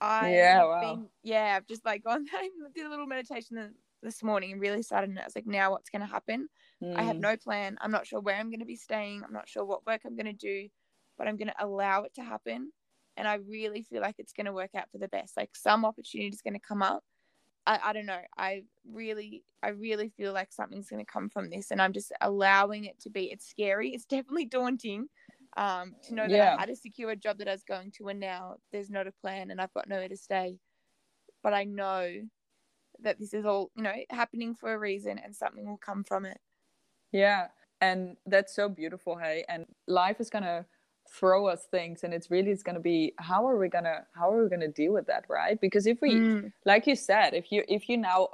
I yeah, wow. been yeah, I've just like gone I did a little meditation this morning and really started and I was like, now what's gonna happen? Mm. I have hmm. no plan. I'm not sure where I'm gonna be staying. I'm not sure what work I'm gonna do, but I'm gonna allow it to happen. And I really feel like it's gonna work out for the best. Like some opportunity is gonna come up. I, I don't know. I really I really feel like something's gonna come from this and I'm just allowing it to be. It's scary. It's definitely daunting um, to know that yeah. I had a secure job that I was going to, and now there's not a plan, and I've got nowhere to stay. But I know that this is all, you know, happening for a reason, and something will come from it. Yeah, and that's so beautiful, hey. And life is gonna throw us things, and it's really it's gonna be how are we gonna how are we gonna deal with that, right? Because if we, mm. like you said, if you if you now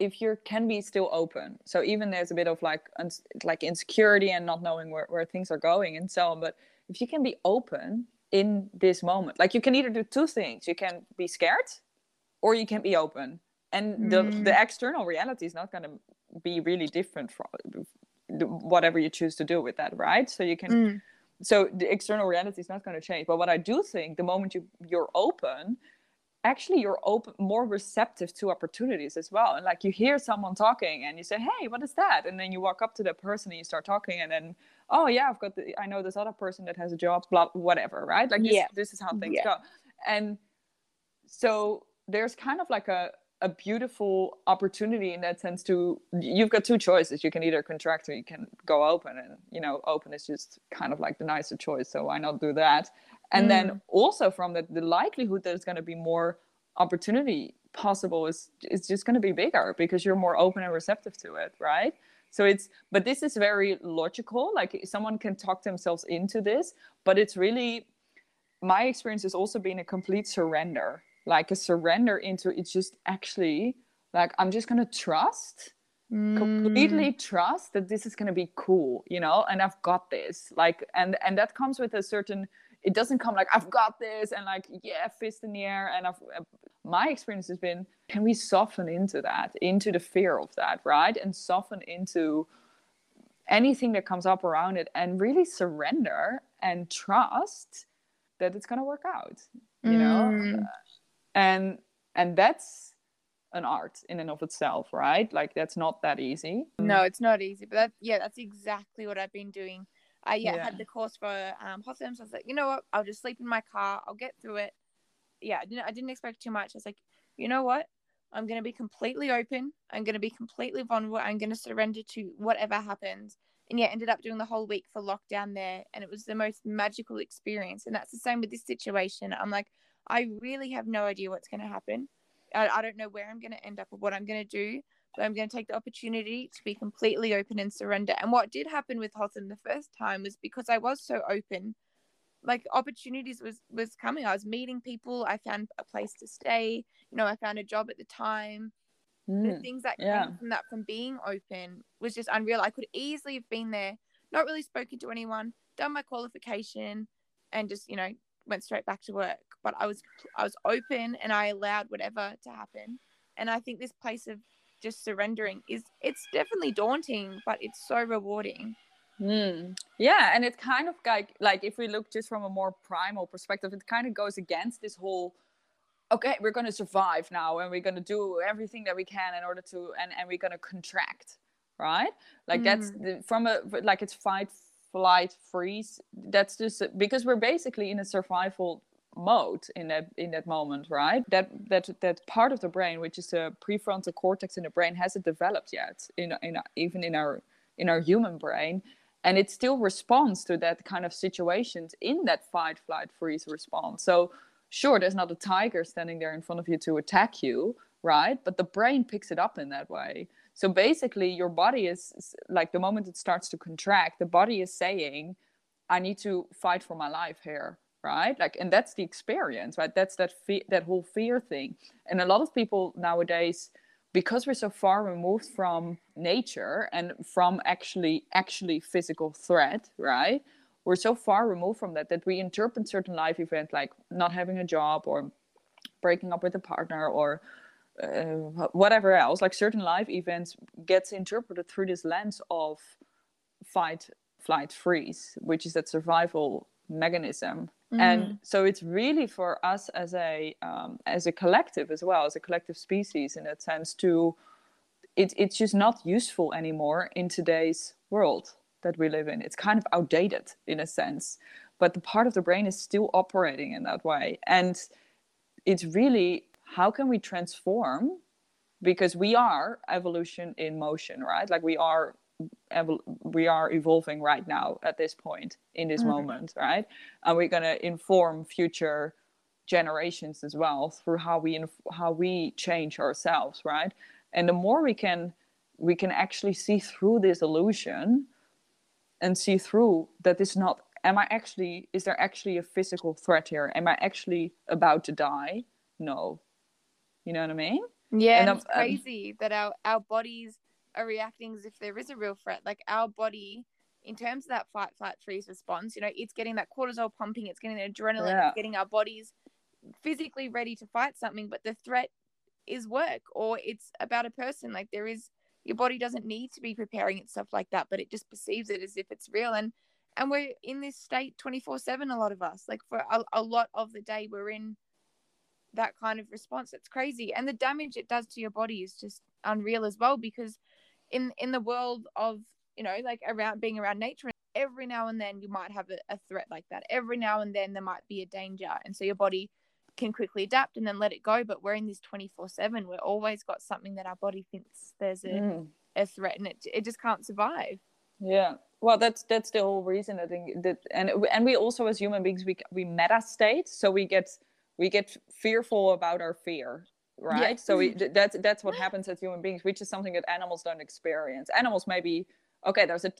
if you can be still open so even there's a bit of like like insecurity and not knowing where, where things are going and so on but if you can be open in this moment like you can either do two things you can be scared or you can be open and the Mm. the external reality is not going to be really different from whatever you choose to do with that right so you can Mm. So the external reality is not going to change. But what i do think the moment you you're open actually you're open more receptive to opportunities as well. And like you hear someone talking and you say hey what is that? And then you walk up to that person and you start talking and then oh yeah i've got the, i know this other person that has a job blah whatever right? Like this, Yeah. this is how things Yeah. go. And so there's kind of like a a beautiful opportunity in that sense to you've got two choices. You can either contract or you can go open. And you know open is just kind of like the nicer choice. So why not do that? And then mm. also from that the likelihood that there's going to be more opportunity possible is is just going to be bigger because you're more open and receptive to it right? So it's but this is very logical. Like someone can talk themselves into this but it's really my experience has also been a complete surrender like a surrender into it's just actually like i'm just going to trust Mm. completely trust that this is going to be cool you know and i've got this like and and that comes with a certain it doesn't come like i've got this and like yeah fist in the air and i've uh, my experience has been can we soften into that into the fear of that right and soften into anything that comes up around it and really surrender and trust that it's going to work out you know Mm. And and that's an art in and of itself right like that's not that easy No, it's not easy, but that yeah, that's exactly what I've been doing. I yeah, Yeah. had the course for um Hotham, so I was like, you know what, I'll just sleep in my car, I'll get through it. Yeah, I didn't I didn't expect too much. I was like, you know what? I'm gonna be completely open. I'm gonna be completely vulnerable. I'm gonna surrender to whatever happens. And yeah, ended up doing the whole week for lockdown there, and it was the most magical experience. And that's the same with this situation. I'm like, I really have no idea what's gonna happen. I, I don't know where I'm gonna end up or what I'm gonna do but I'm going to take the opportunity to be completely open and surrender. And what did happen with Hotham the first time was because I was so open, like opportunities was was coming. I was meeting people. I found a place to stay. You know, I found a job at the time. The Mm, things that yeah. came from that from being open was just unreal. I could easily have been there, not really spoken to anyone, done my qualification, and just you know went straight back to work. But I was I was open and I allowed whatever to happen. And I think this place of just surrendering is it's definitely daunting, but it's so rewarding. Mm. Yeah, and it kind of like like if we look just from a more primal perspective, it kind of goes against this whole okay, we're going to survive now and we're going to do everything that we can in order to and and we're going to contract, right? Like that's the, from a like it's fight flight freeze. That's just because we're basically in a survival mode in that in that moment right? That that that part of the brain which is the prefrontal cortex in the brain hasn't developed yet in in even in our in our human brain. And it still responds to that kind of situations in that fight flight freeze response. So sure there's not a tiger standing there in front of you to attack you right? But the brain picks it up in that way so basically your body is like the moment it starts to contract the body is saying i need to fight for my life here right? Like and that's the experience right? That's that fe- that whole fear thing. And a lot of people nowadays because we're so far removed from nature and from actually actually physical threat right? We're so far removed from that that we interpret certain life events like not having a job or breaking up with a partner or uh, whatever else like certain life events gets interpreted through this lens of fight flight freeze which is that survival mechanism. Mm. and so it's really for us as a um, as a collective as well as a collective species in that sense to it, it's just not useful anymore in today's world that we live in. It's kind of outdated in a sense but the part of the brain is still operating in that way. And it's really how can we transform? Because we are evolution in motion right? Like we are evol- we are evolving right now at this point in this Mhm. moment right? And we're going to inform future generations as well through how we inf- how we change ourselves right? And the more we can we can actually see through this illusion and see through that it's not am i actually is there actually a physical threat here? Am i actually about to die? No you know what i mean Yeah, And and I'm- it's I'm- crazy that our our bodies are reacting as if there is a real threat. Like our body in terms of that fight, flight, freeze response, you know, it's getting that cortisol pumping, it's getting the adrenaline, Yeah. it's getting our bodies physically ready to fight something, but the threat is work or it's about a person. Like there is your body doesn't need to be preparing itself like that, but it just perceives it as if it's real. And and we're in this state 24 7 a lot of us like for a, a lot of the day we're in that kind of response. It's crazy. And the damage it does to your body is just unreal as well because in in the world of you know like around being around nature every now and then you might have a, a threat like that. Every now and then there might be a danger and so your body can quickly adapt and then let it go. But we're in this 24 7 we're always got something that our body thinks there's a, Mm. a threat and it, it just can't survive. Yeah. Well, that's that's the whole reason I think that, and and we also as human beings we we meta state, so we get we get fearful about our fear, right? Yeah. So we mm-hmm. that's that's what mm-hmm. happens as human beings, which is something that animals don't experience. Animals maybe okay, there's a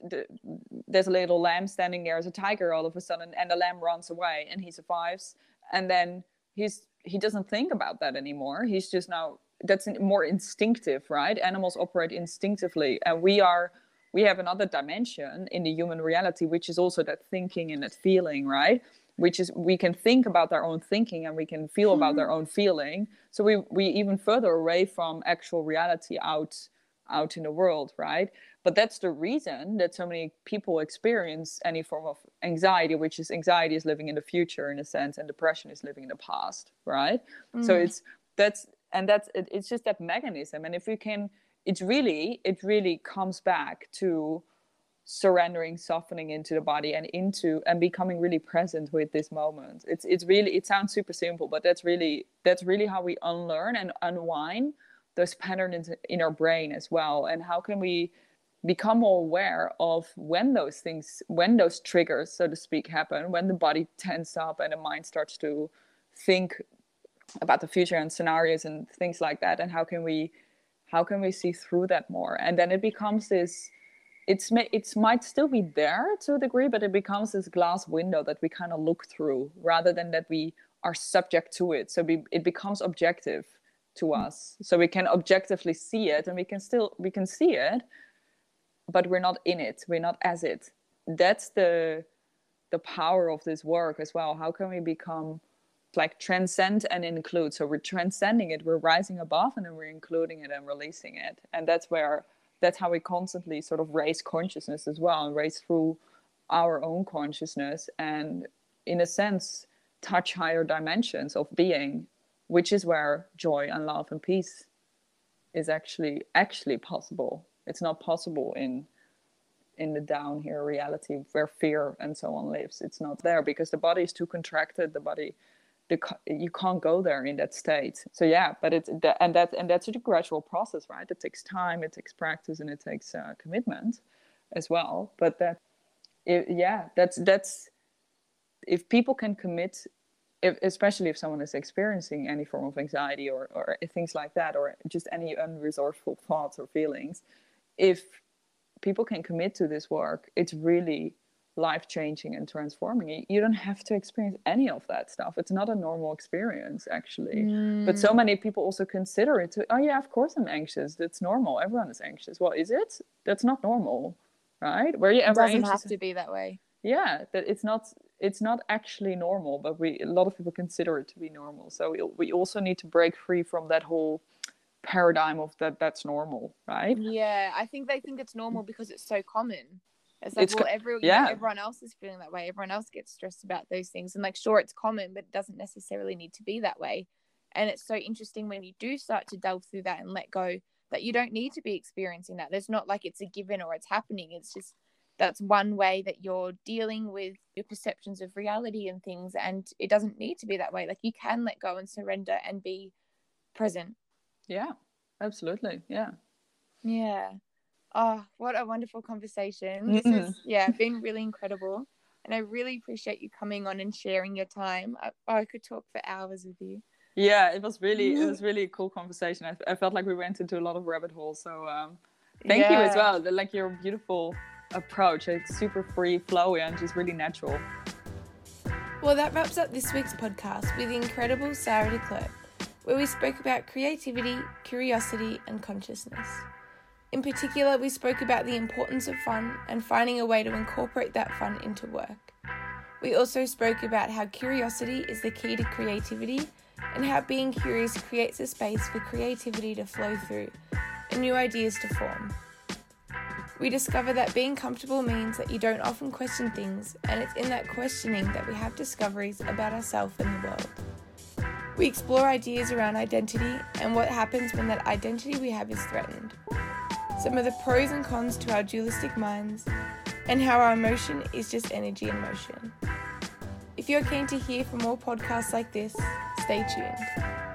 there's a little lamb standing there, there's a tiger all of a sudden, and the lamb runs away and he survives, and then he's he doesn't think about that anymore. He's just now that's more instinctive, right? Animals operate instinctively, and we are we have another dimension in the human reality which is also that thinking and that feeling right which is we can think about our own thinking and we can feel about our own feeling. So we we even further away from actual reality out out in the world right? But that's the reason that so many people experience any form of anxiety which is anxiety is living in the future in a sense and depression is living in the past right? So Mm. it's that's and that's it, it's just that mechanism. And if we can it's really it really comes back to surrendering softening into the body and into and becoming really present with this moment. It's it's really it sounds super simple but that's really that's really how we unlearn and unwind those patterns in our brain as well. And how can we become more aware of when those things when those triggers so to speak happen when the body tenses up and the mind starts to think about the future and scenarios and things like that and how can we how can we see through that more? And then it becomes this it's it's might still be there to a degree but it becomes this glass window that we kind of look through rather than that we are subject to it. So it becomes objective to mm. us. So we can objectively see it and we can still we can see it but we're not in it. We're not as it. That's the the power of this work as well. How can we become like transcend and include? So we're transcending it we're rising above and then we're including it and releasing it. And that's where that's how we constantly sort of raise consciousness as well and raise through our own consciousness and in a sense touch higher dimensions of being which is where joy and love and peace is actually actually possible. It's not possible in in the down here reality where fear and so on lives. It's not there because the body is too contracted. The body the, you can't go there in that state. So yeah but it's that, and that and that's a gradual process right? It takes time it takes practice and it takes uh, commitment as well. But that it, yeah that's that's if people can commit if, especially if someone is experiencing any form of anxiety or, or things like that or just any unresourceful thoughts or feelings if people can commit to this work it's really life changing and transforming. You don't have to experience any of that stuff. It's not a normal experience actually. Mm. but so many people also consider it to oh yeah of course i'm anxious. That's normal. Everyone is anxious. Well is it? That's not normal right? Where you it ever doesn't anxious have to be that way. Yeah that it's not it's not actually normal but we a lot of people consider it to be normal. So we, we also need to break free from that whole paradigm of that that's normal right? Yeah, I think they think it's normal because it's so common. It's like, It's well, every, you know, yeah. everyone else is feeling that way. Everyone else gets stressed about those things. And like, sure, it's common, but it doesn't necessarily need to be that way. And it's so interesting when you do start to delve through that and let go that you don't need to be experiencing that. There's not like it's a given or it's happening. It's just that's one way that you're dealing with your perceptions of reality and things. And it doesn't need to be that way. Like, you can let go and surrender and be present. yeah absolutely yeah Yeah. Oh, what a wonderful conversation. This is, yeah, been really incredible. And I really appreciate you coming on and sharing your time. I, I could talk for hours with you. yeah it was really it was really a cool conversation i, I felt like we went into a lot of rabbit holes so um thank you as well like your beautiful approach it's super free flowy and just really natural Well, that wraps up this week's podcast with the incredible Sara De Clercq, where we spoke about creativity, curiosity, and consciousness. In particular, we spoke about the importance of fun and finding a way to incorporate that fun into work. We also spoke about how curiosity is the key to creativity and how being curious creates a space for creativity to flow through and new ideas to form. We discover that being comfortable means that you don't often question things, and it's in that questioning that we have discoveries about ourselves and the world. We explore ideas around identity and what happens when that identity we have is threatened. Some of the pros and cons to our dualistic minds, and how our emotion is just energy in motion. If you're keen to hear from more podcasts like this, stay tuned.